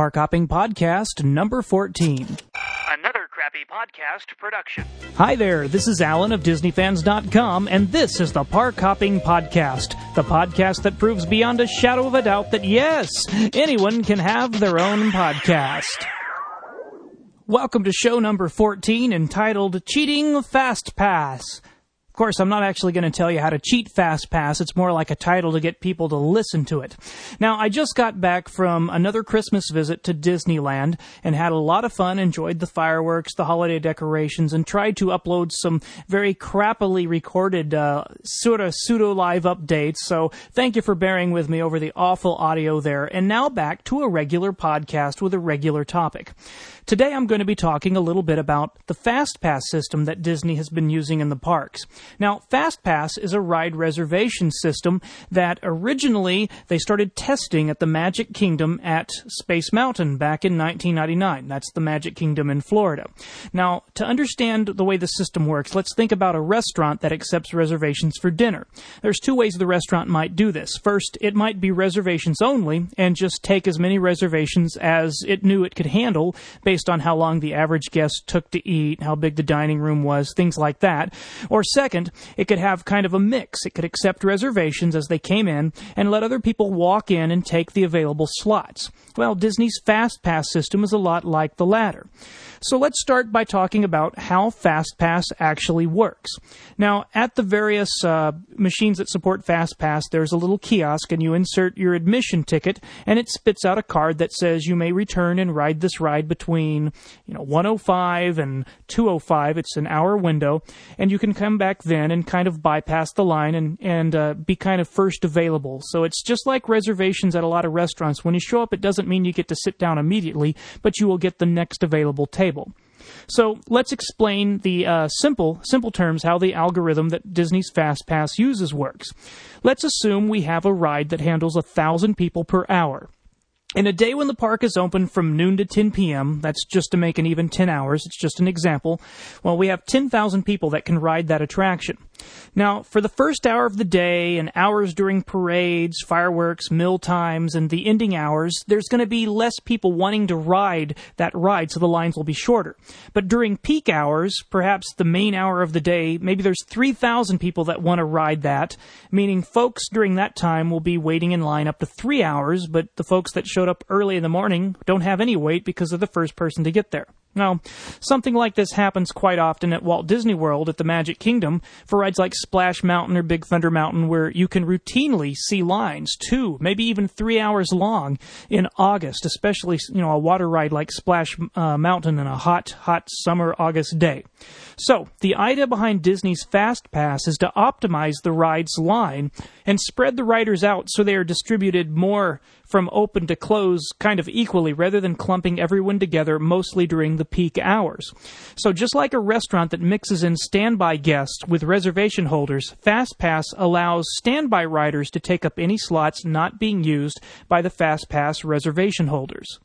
Park Hopping Podcast number 14. Another crappy podcast production. Hi there, this is Allen of DisneyFans.com, and this is the Park Hopping Podcast, the podcast that proves beyond a shadow of a doubt that yes, anyone can have their own podcast. Welcome to show number 14 entitled Cheating Fast Pass. Of course, I'm not actually going to tell you how to cheat FastPass. It's more like a title to get people to listen to it. Now, I just got back from another Christmas visit to Disneyland and had a lot of fun, enjoyed the fireworks, the holiday decorations, and tried to upload some very crappily recorded uh, sort of pseudo live updates. So thank you for bearing with me over the awful audio there. And now back to a regular podcast with a regular topic. Today I'm going to be talking a little bit about the FastPass system that Disney has been using in the parks. Now, FastPass is a ride reservation system that originally they started testing at the Magic Kingdom at Space Mountain back in 1999. That's the Magic Kingdom in Florida. Now, to understand the way the system works, let's think about a restaurant that accepts reservations for dinner. There's two ways the restaurant might do this. First, it might be reservations only and just take as many reservations as it knew it could handle based on how long the average guest took to eat, how big the dining room was, things like that. Or second, it could have kind of a mix. It could accept reservations as they came in and let other people walk in and take the available slots. Well, Disney's Fast Pass system is a lot like the latter. So let's start by talking about how FastPass actually works. Now, at the various uh, machines that support FastPass, there's a little kiosk, and you insert your admission ticket, and it spits out a card that says you may return and ride this ride between, you know, 105 and 205. It's an hour window, and you can come back then and kind of bypass the line and and uh, be kind of first available. So it's just like reservations at a lot of restaurants. When you show up, it doesn't mean you get to sit down immediately, but you will get the next available table. So let's explain the uh, simple simple terms how the algorithm that Disney's FastPass uses works. Let's assume we have a ride that handles a thousand people per hour. In a day when the park is open from noon to 10 p.m., that's just to make an even 10 hours, it's just an example, well, we have 10,000 people that can ride that attraction. Now, for the first hour of the day and hours during parades, fireworks, meal times, and the ending hours, there's going to be less people wanting to ride that ride, so the lines will be shorter. But during peak hours, perhaps the main hour of the day, maybe there's 3,000 people that want to ride that, meaning folks during that time will be waiting in line up to three hours, but the folks that showed up early in the morning don't have any wait because they're the first person to get there. Now, something like this happens quite often at Walt Disney World at the Magic Kingdom for rides like Splash Mountain or Big Thunder Mountain, where you can routinely see lines two, maybe even three hours long in August, especially you know a water ride like Splash uh, Mountain in a hot, hot summer August day. So, the idea behind Disney's Fast Pass is to optimize the ride's line and spread the riders out so they are distributed more from open to close kind of equally rather than clumping everyone together mostly during the peak hours. So, just like a restaurant that mixes in standby guests with reservation holders, FastPass allows standby riders to take up any slots not being used by the FastPass reservation holders.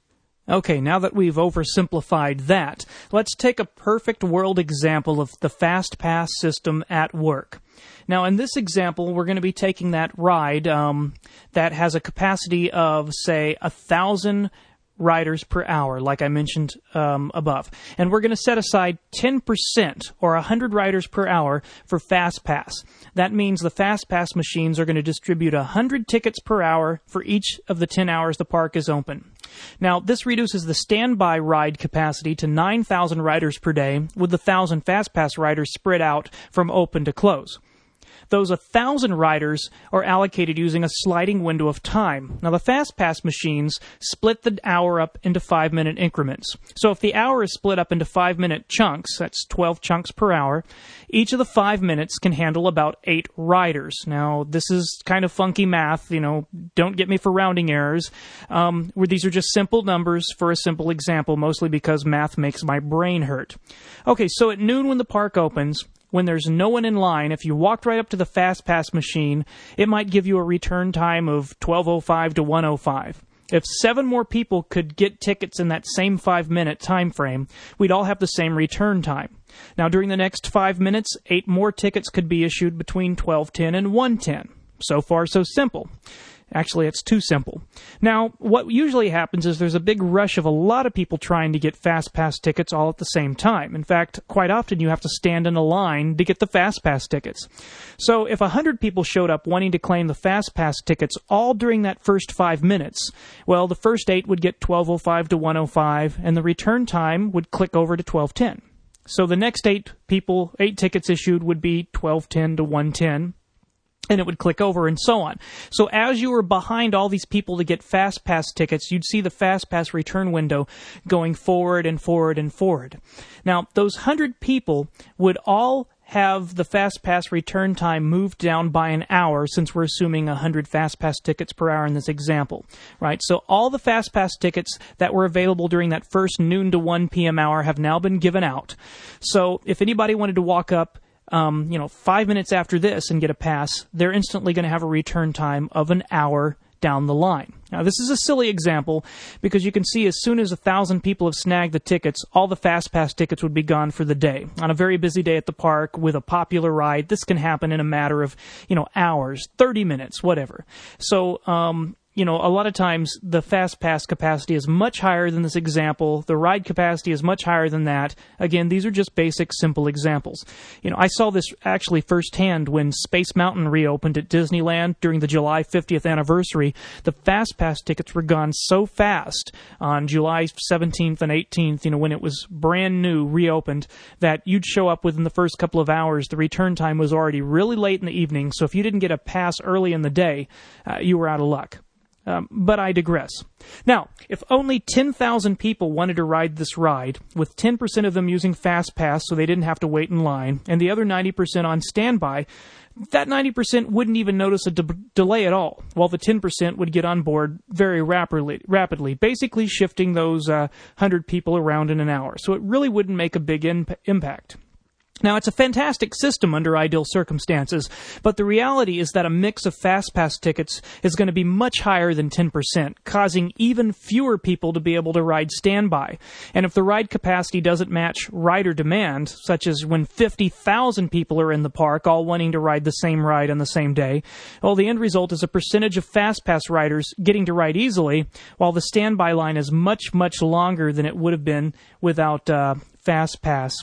Okay, now that we've oversimplified that, let's take a perfect world example of the FastPass system at work. Now, in this example, we're going to be taking that ride um, that has a capacity of, say, a thousand riders per hour, like I mentioned um, above. And we're going to set aside 10% or 100 riders per hour for FastPass. That means the FastPass machines are going to distribute 100 tickets per hour for each of the 10 hours the park is open. Now, this reduces the standby ride capacity to 9,000 riders per day, with the 1,000 FastPass riders spread out from open to close. Those 1,000 riders are allocated using a sliding window of time. Now, the FastPass machines split the hour up into five minute increments. So, if the hour is split up into five minute chunks, that's 12 chunks per hour, each of the five minutes can handle about eight riders. Now, this is kind of funky math, you know, don't get me for rounding errors. Um, where these are just simple numbers for a simple example, mostly because math makes my brain hurt. Okay, so at noon when the park opens, when there's no one in line, if you walked right up to the fast pass machine, it might give you a return time of 1205 to 105. If seven more people could get tickets in that same five minute time frame, we'd all have the same return time. Now, during the next five minutes, eight more tickets could be issued between 1210 and 110. So far, so simple. Actually, it's too simple. Now, what usually happens is there's a big rush of a lot of people trying to get Fast Pass tickets all at the same time. In fact, quite often you have to stand in a line to get the Fast Pass tickets. So, if 100 people showed up wanting to claim the Fast Pass tickets all during that first five minutes, well, the first eight would get 1205 to 105, and the return time would click over to 1210. So the next eight people, eight tickets issued would be 1210 to 110 and it would click over and so on. So as you were behind all these people to get fast pass tickets, you'd see the fast pass return window going forward and forward and forward. Now, those 100 people would all have the fast pass return time moved down by an hour since we're assuming 100 fast pass tickets per hour in this example right so all the fast pass tickets that were available during that first noon to 1 p.m hour have now been given out so if anybody wanted to walk up um, you know, five minutes after this and get a pass, they're instantly going to have a return time of an hour down the line. Now, this is a silly example because you can see as soon as a thousand people have snagged the tickets, all the fast pass tickets would be gone for the day. On a very busy day at the park with a popular ride, this can happen in a matter of, you know, hours, 30 minutes, whatever. So, um, you know, a lot of times the fast pass capacity is much higher than this example. The ride capacity is much higher than that. Again, these are just basic, simple examples. You know, I saw this actually firsthand when Space Mountain reopened at Disneyland during the July 50th anniversary. The fast pass tickets were gone so fast on July 17th and 18th, you know, when it was brand new, reopened, that you'd show up within the first couple of hours. The return time was already really late in the evening, so if you didn't get a pass early in the day, uh, you were out of luck. Um, but I digress. Now, if only 10,000 people wanted to ride this ride, with 10% of them using FastPass so they didn't have to wait in line, and the other 90% on standby, that 90% wouldn't even notice a de- delay at all, while the 10% would get on board very rapidly, rapidly basically shifting those uh, 100 people around in an hour. So it really wouldn't make a big imp- impact. Now, it's a fantastic system under ideal circumstances, but the reality is that a mix of FastPass tickets is going to be much higher than 10%, causing even fewer people to be able to ride standby. And if the ride capacity doesn't match rider demand, such as when 50,000 people are in the park all wanting to ride the same ride on the same day, well, the end result is a percentage of FastPass riders getting to ride easily, while the standby line is much, much longer than it would have been without uh, FastPass.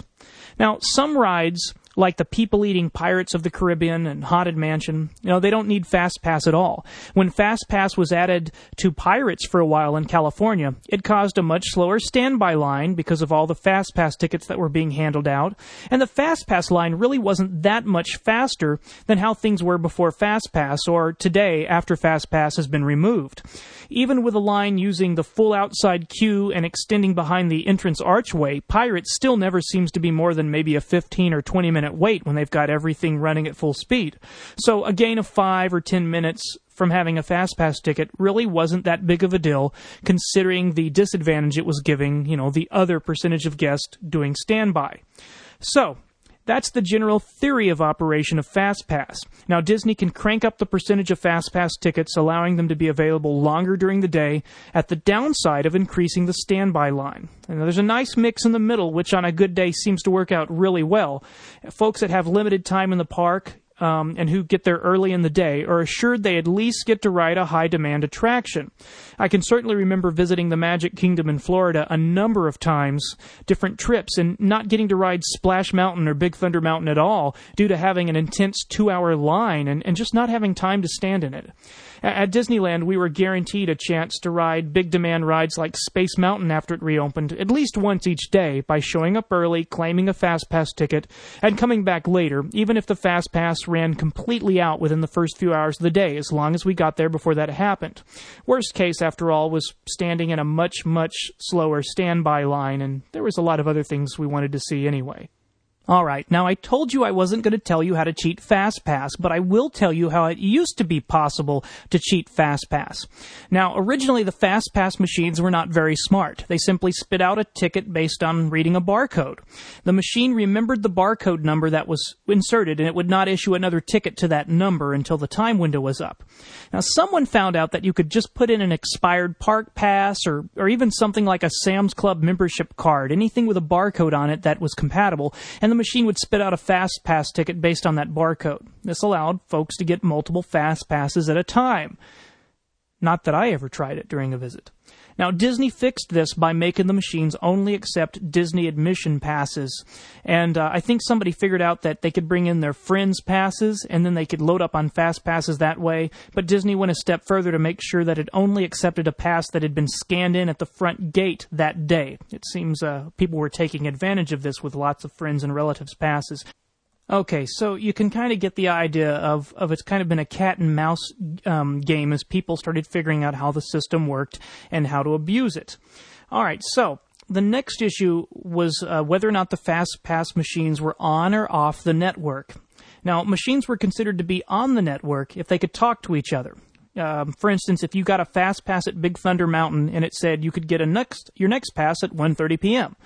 Now, some rides like the people eating Pirates of the Caribbean and Haunted Mansion, you know, they don't need Fast Pass at all. When Fast Pass was added to Pirates for a while in California, it caused a much slower standby line because of all the Fast Pass tickets that were being handled out, and the Fast Pass line really wasn't that much faster than how things were before Fast Pass or today after Fast Pass has been removed. Even with a line using the full outside queue and extending behind the entrance archway, Pirates still never seems to be more than maybe a 15 or 20 minute wait when they've got everything running at full speed. So a gain of 5 or 10 minutes from having a fast pass ticket really wasn't that big of a deal considering the disadvantage it was giving, you know, the other percentage of guests doing standby. So, that's the general theory of operation of FastPass. Now, Disney can crank up the percentage of FastPass tickets, allowing them to be available longer during the day, at the downside of increasing the standby line. And there's a nice mix in the middle, which on a good day seems to work out really well. Folks that have limited time in the park, um, and who get there early in the day are assured they at least get to ride a high demand attraction. I can certainly remember visiting the Magic Kingdom in Florida a number of times, different trips, and not getting to ride Splash Mountain or Big Thunder Mountain at all due to having an intense two hour line and, and just not having time to stand in it. At Disneyland, we were guaranteed a chance to ride big demand rides like Space Mountain after it reopened at least once each day by showing up early, claiming a Fast Pass ticket, and coming back later, even if the Fast Pass ran completely out within the first few hours of the day, as long as we got there before that happened. Worst case, after all, was standing in a much, much slower standby line, and there was a lot of other things we wanted to see anyway. Alright, now I told you I wasn't going to tell you how to cheat FastPass, but I will tell you how it used to be possible to cheat FastPass. Now, originally the FastPass machines were not very smart. They simply spit out a ticket based on reading a barcode. The machine remembered the barcode number that was inserted and it would not issue another ticket to that number until the time window was up. Now, someone found out that you could just put in an expired park pass or, or even something like a Sam's Club membership card, anything with a barcode on it that was compatible, and the machine would spit out a fast pass ticket based on that barcode. This allowed folks to get multiple fast passes at a time. Not that I ever tried it during a visit. Now, Disney fixed this by making the machines only accept Disney admission passes. And uh, I think somebody figured out that they could bring in their friends' passes and then they could load up on fast passes that way. But Disney went a step further to make sure that it only accepted a pass that had been scanned in at the front gate that day. It seems uh, people were taking advantage of this with lots of friends and relatives' passes. Okay, so you can kind of get the idea of, of it's kind of been a cat and mouse um, game as people started figuring out how the system worked and how to abuse it. All right, so the next issue was uh, whether or not the fast pass machines were on or off the network. Now, machines were considered to be on the network if they could talk to each other. Um, for instance, if you got a fast pass at Big Thunder Mountain and it said you could get a next your next pass at 1:30 p.m.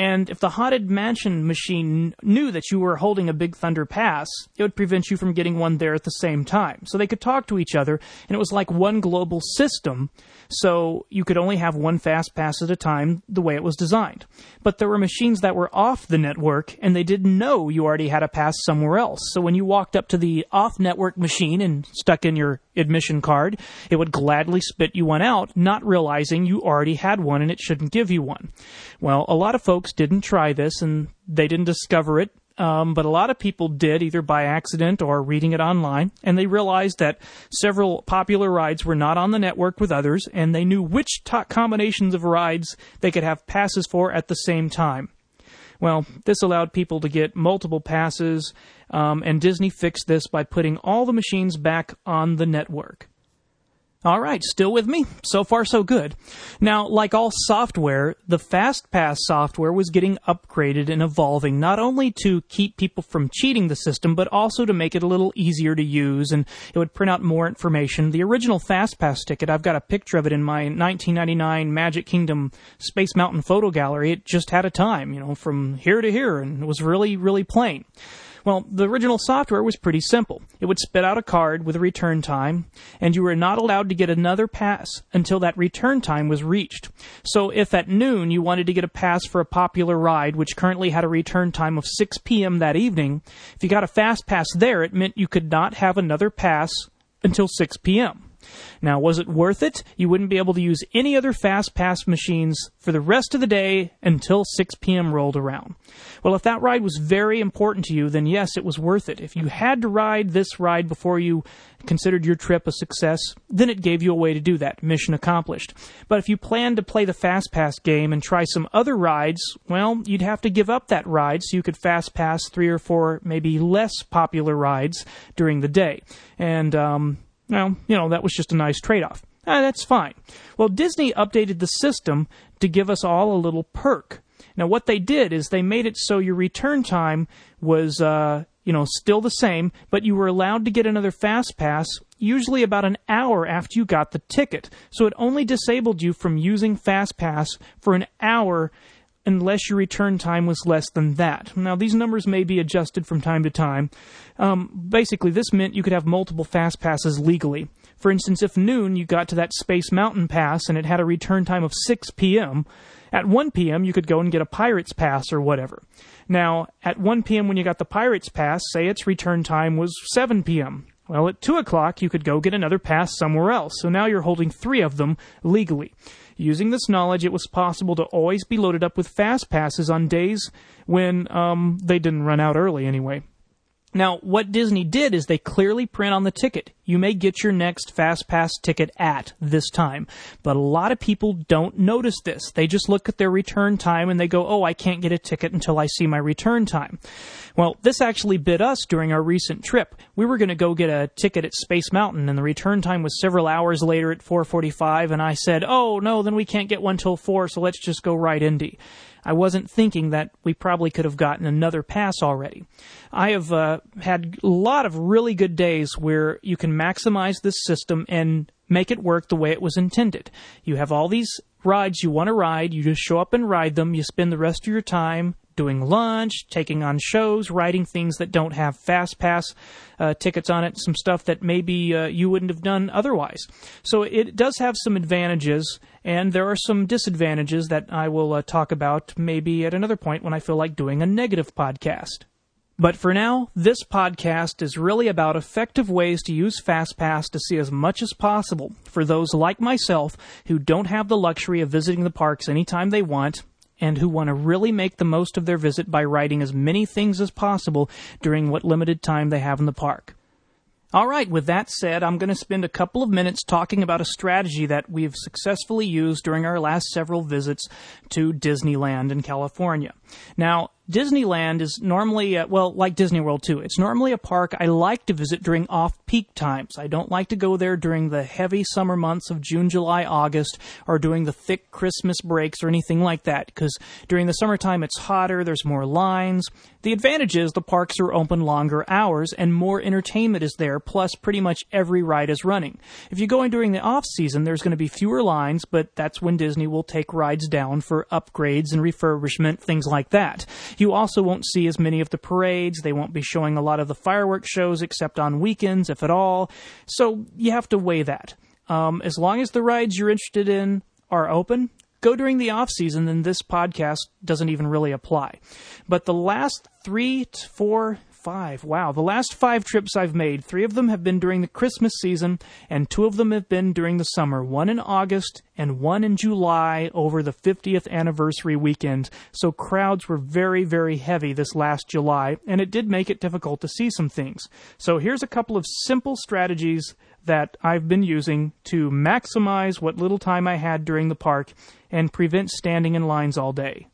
And if the Haunted Mansion machine knew that you were holding a Big Thunder Pass, it would prevent you from getting one there at the same time. So they could talk to each other, and it was like one global system, so you could only have one Fast Pass at a time the way it was designed. But there were machines that were off the network, and they didn't know you already had a pass somewhere else. So when you walked up to the off network machine and stuck in your admission card, it would gladly spit you one out, not realizing you already had one and it shouldn't give you one. Well, a lot of folks didn't try this and they didn't discover it. Um, but a lot of people did, either by accident or reading it online, and they realized that several popular rides were not on the network with others, and they knew which top combinations of rides they could have passes for at the same time. Well, this allowed people to get multiple passes, um, and Disney fixed this by putting all the machines back on the network. All right, still with me? So far, so good. Now, like all software, the FastPass software was getting upgraded and evolving, not only to keep people from cheating the system, but also to make it a little easier to use, and it would print out more information. The original FastPass ticket, I've got a picture of it in my 1999 Magic Kingdom Space Mountain photo gallery. It just had a time, you know, from here to here, and it was really, really plain. Well, the original software was pretty simple. It would spit out a card with a return time, and you were not allowed to get another pass until that return time was reached. So if at noon you wanted to get a pass for a popular ride, which currently had a return time of 6 p.m. that evening, if you got a fast pass there, it meant you could not have another pass until 6 p.m. Now, was it worth it? You wouldn't be able to use any other fast pass machines for the rest of the day until 6 p.m. rolled around. Well, if that ride was very important to you, then yes, it was worth it. If you had to ride this ride before you considered your trip a success, then it gave you a way to do that. Mission accomplished. But if you planned to play the Fast Pass game and try some other rides, well, you'd have to give up that ride so you could Fast Pass three or four maybe less popular rides during the day. And, um, well, you know, that was just a nice trade off. Ah, that's fine. Well, Disney updated the system to give us all a little perk. Now, what they did is they made it so your return time was, uh, you know, still the same, but you were allowed to get another fast pass usually about an hour after you got the ticket. So it only disabled you from using fast pass for an hour unless your return time was less than that. Now, these numbers may be adjusted from time to time. Um, basically, this meant you could have multiple fast passes legally. For instance, if noon you got to that Space Mountain Pass and it had a return time of 6 p.m., at 1 p.m. you could go and get a Pirates Pass or whatever. Now, at 1 p.m. when you got the Pirates Pass, say its return time was 7 p.m. Well, at 2 o'clock, you could go get another pass somewhere else, so now you're holding three of them legally. Using this knowledge, it was possible to always be loaded up with fast passes on days when um, they didn't run out early anyway. Now, what Disney did is they clearly print on the ticket. You may get your next Fast Pass ticket at this time. But a lot of people don't notice this. They just look at their return time and they go, oh, I can't get a ticket until I see my return time. Well, this actually bit us during our recent trip. We were going to go get a ticket at Space Mountain and the return time was several hours later at 4:45 and I said, "Oh, no, then we can't get one till 4, so let's just go right Indy." I wasn't thinking that we probably could have gotten another pass already. I have uh, had a lot of really good days where you can maximize this system and make it work the way it was intended. You have all these rides you want to ride, you just show up and ride them, you spend the rest of your time doing lunch, taking on shows, writing things that don't have fast pass uh, tickets on it, some stuff that maybe uh, you wouldn't have done otherwise. So it does have some advantages, and there are some disadvantages that I will uh, talk about maybe at another point when I feel like doing a negative podcast. But for now, this podcast is really about effective ways to use FastPass to see as much as possible for those like myself who don't have the luxury of visiting the parks anytime they want and who want to really make the most of their visit by riding as many things as possible during what limited time they have in the park. All right, with that said, I'm going to spend a couple of minutes talking about a strategy that we've successfully used during our last several visits to Disneyland in California. Now, Disneyland is normally, well, like Disney World too. It's normally a park I like to visit during off peak times. I don't like to go there during the heavy summer months of June, July, August, or during the thick Christmas breaks or anything like that, because during the summertime it's hotter, there's more lines. The advantage is the parks are open longer hours and more entertainment is there, plus pretty much every ride is running. If you go in during the off season, there's going to be fewer lines, but that's when Disney will take rides down for upgrades and refurbishment, things like that. You also won't see as many of the parades. They won't be showing a lot of the fireworks shows except on weekends, if at all. So you have to weigh that. Um, as long as the rides you're interested in are open, go during the off season, then this podcast doesn't even really apply. But the last three to four five. Wow. The last five trips I've made, three of them have been during the Christmas season, and two of them have been during the summer. One in August and one in July over the 50th anniversary weekend. So crowds were very, very heavy this last July, and it did make it difficult to see some things. So here's a couple of simple strategies that I've been using to maximize what little time I had during the park and prevent standing in lines all day.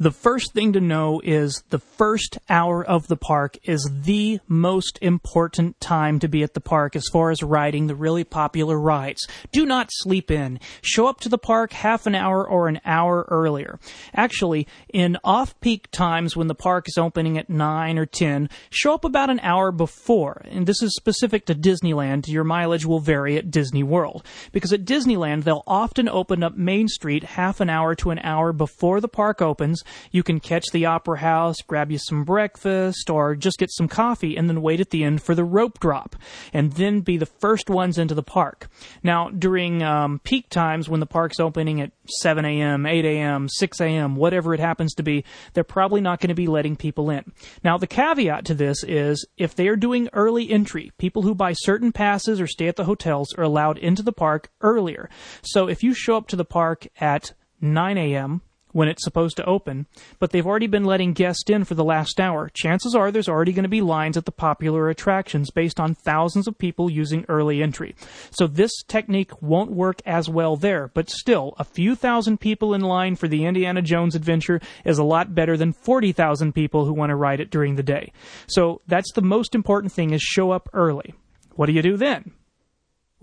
The first thing to know is the first hour of the park is the most important time to be at the park as far as riding the really popular rides. Do not sleep in. Show up to the park half an hour or an hour earlier. Actually, in off-peak times when the park is opening at 9 or 10, show up about an hour before. And this is specific to Disneyland. Your mileage will vary at Disney World. Because at Disneyland, they'll often open up Main Street half an hour to an hour before the park opens you can catch the Opera House, grab you some breakfast, or just get some coffee and then wait at the end for the rope drop, and then be the first ones into the park. Now, during um, peak times when the park's opening at 7 a.m., 8 a.m., 6 a.m., whatever it happens to be, they're probably not going to be letting people in. Now, the caveat to this is if they are doing early entry, people who buy certain passes or stay at the hotels are allowed into the park earlier. So if you show up to the park at 9 a.m., when it's supposed to open, but they've already been letting guests in for the last hour. Chances are there's already going to be lines at the popular attractions based on thousands of people using early entry. So this technique won't work as well there, but still, a few thousand people in line for the Indiana Jones adventure is a lot better than 40,000 people who want to ride it during the day. So that's the most important thing is show up early. What do you do then?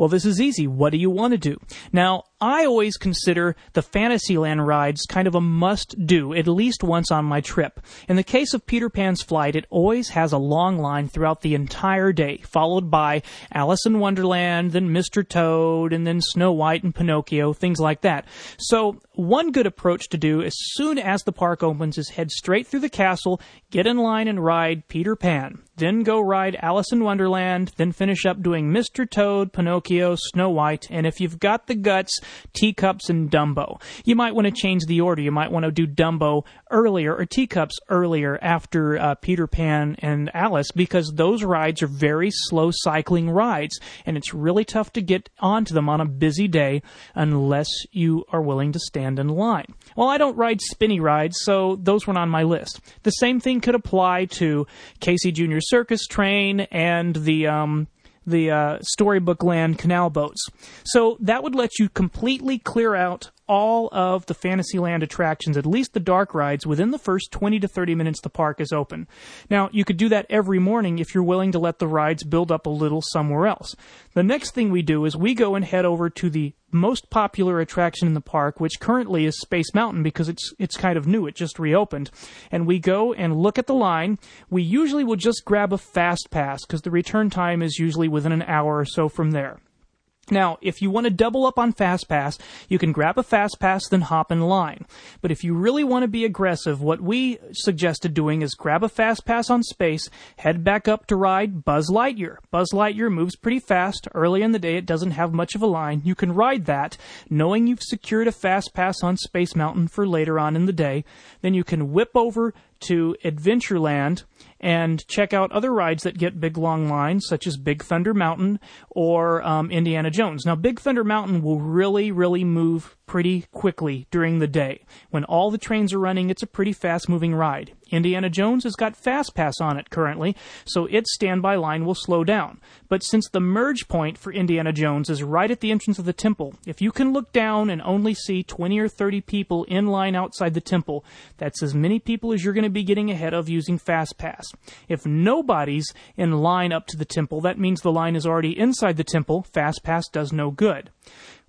Well, this is easy. What do you want to do? Now, I always consider the Fantasyland rides kind of a must do, at least once on my trip. In the case of Peter Pan's Flight, it always has a long line throughout the entire day, followed by Alice in Wonderland, then Mr. Toad, and then Snow White and Pinocchio, things like that. So, one good approach to do as soon as the park opens is head straight through the castle, get in line and ride Peter Pan. Then go ride Alice in Wonderland, then finish up doing Mr. Toad, Pinocchio, Snow White, and if you've got the guts, Teacups and Dumbo. You might want to change the order. You might want to do Dumbo earlier or Teacups earlier after uh, Peter Pan and Alice because those rides are very slow cycling rides and it's really tough to get onto them on a busy day unless you are willing to stand in line. Well, I don't ride spinny rides, so those weren't on my list. The same thing could apply to Casey Jr. Circus Train and the um, the uh, Storybook Land canal boats. So that would let you completely clear out all of the Fantasyland attractions, at least the dark rides, within the first 20 to 30 minutes the park is open. Now, you could do that every morning if you're willing to let the rides build up a little somewhere else. The next thing we do is we go and head over to the most popular attraction in the park, which currently is Space Mountain because it's it's kind of new. It just reopened. And we go and look at the line. We usually will just grab a fast pass because the return time is usually within an hour or so from there. Now, if you want to double up on Fast Pass, you can grab a Fast Pass, then hop in line. But if you really want to be aggressive, what we suggested doing is grab a Fast Pass on space, head back up to ride Buzz Lightyear. Buzz Lightyear moves pretty fast. Early in the day, it doesn't have much of a line. You can ride that, knowing you've secured a Fast Pass on Space Mountain for later on in the day. Then you can whip over to Adventureland and check out other rides that get big long lines, such as Big Thunder Mountain or um, Indiana Jones. Now, Big Thunder Mountain will really, really move pretty quickly during the day. When all the trains are running, it's a pretty fast moving ride. Indiana Jones has got Fast Pass on it currently, so its standby line will slow down. But since the merge point for Indiana Jones is right at the entrance of the temple, if you can look down and only see 20 or 30 people in line outside the temple, that's as many people as you're going to be getting ahead of using Fast Pass. If nobody's in line up to the temple, that means the line is already inside the temple. Fast Pass does no good.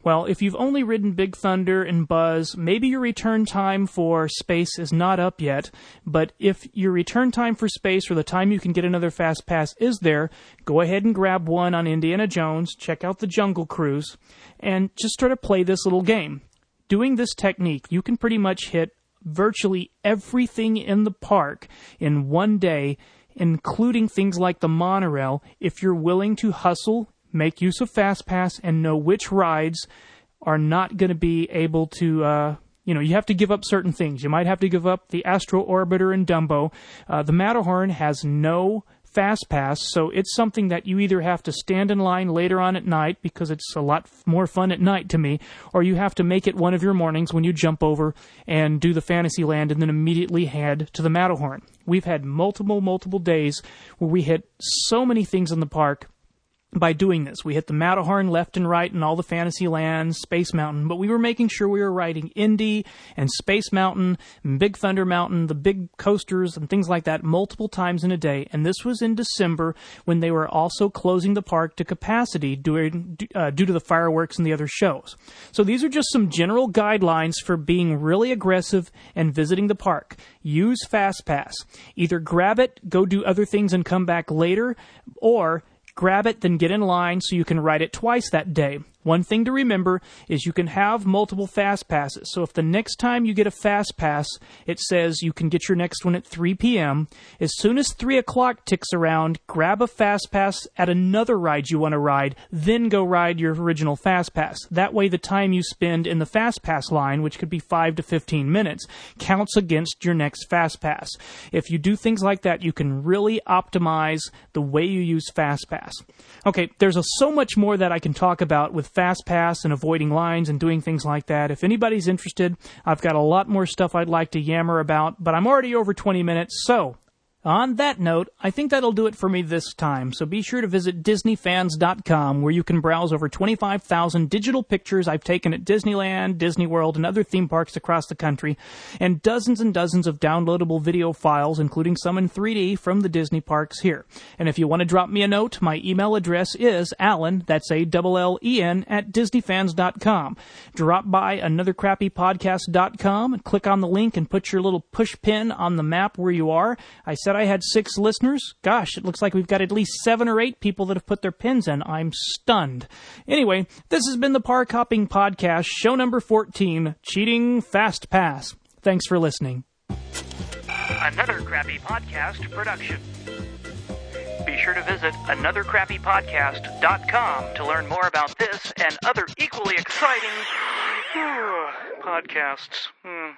Well, if you've only ridden Big Thunder and Buzz, maybe your return time for space is not up yet, but if your return time for space or the time you can get another fast pass is there, go ahead and grab one on Indiana Jones, check out the Jungle Cruise, and just try to play this little game. Doing this technique, you can pretty much hit virtually everything in the park in one day, including things like the monorail, if you're willing to hustle make use of FastPass and know which rides are not going to be able to. Uh, you know, you have to give up certain things. You might have to give up the Astro Orbiter and Dumbo. Uh, the Matterhorn has no fast pass, so it's something that you either have to stand in line later on at night because it's a lot more fun at night to me, or you have to make it one of your mornings when you jump over and do the Fantasyland and then immediately head to the Matterhorn. We've had multiple, multiple days where we hit so many things in the park by doing this. We hit the Matterhorn left and right and all the fantasy lands, Space Mountain, but we were making sure we were riding Indy and Space Mountain, and Big Thunder Mountain, the big coasters and things like that multiple times in a day. And this was in December when they were also closing the park to capacity due, uh, due to the fireworks and the other shows. So these are just some general guidelines for being really aggressive and visiting the park. Use FastPass. Either grab it, go do other things and come back later, or grab it, then get in line so you can ride it twice that day. One thing to remember is you can have multiple fast passes. So if the next time you get a fast pass, it says you can get your next one at 3 p.m., as soon as 3 o'clock ticks around, grab a fast pass at another ride you want to ride, then go ride your original fast pass. That way, the time you spend in the fast pass line, which could be 5 to 15 minutes, counts against your next fast pass. If you do things like that, you can really optimize the way you use fast pass. Okay, there's a, so much more that I can talk about with fast pass and avoiding lines and doing things like that. If anybody's interested, I've got a lot more stuff I'd like to yammer about, but I'm already over 20 minutes, so on that note, I think that'll do it for me this time, so be sure to visit DisneyFans.com where you can browse over 25,000 digital pictures I've taken at Disneyland, Disney World, and other theme parks across the country, and dozens and dozens of downloadable video files, including some in 3D from the Disney parks here. And if you want to drop me a note, my email address is Allen, that's A L L E N, at DisneyFans.com. Drop by anothercrappypodcast.com and click on the link and put your little push pin on the map where you are. I said I had six listeners. Gosh, it looks like we've got at least seven or eight people that have put their pins in. I'm stunned. Anyway, this has been the Park Hopping Podcast, show number 14 Cheating Fast Pass. Thanks for listening. Another Crappy Podcast production. Be sure to visit anothercrappypodcast.com to learn more about this and other equally exciting podcasts. Hmm.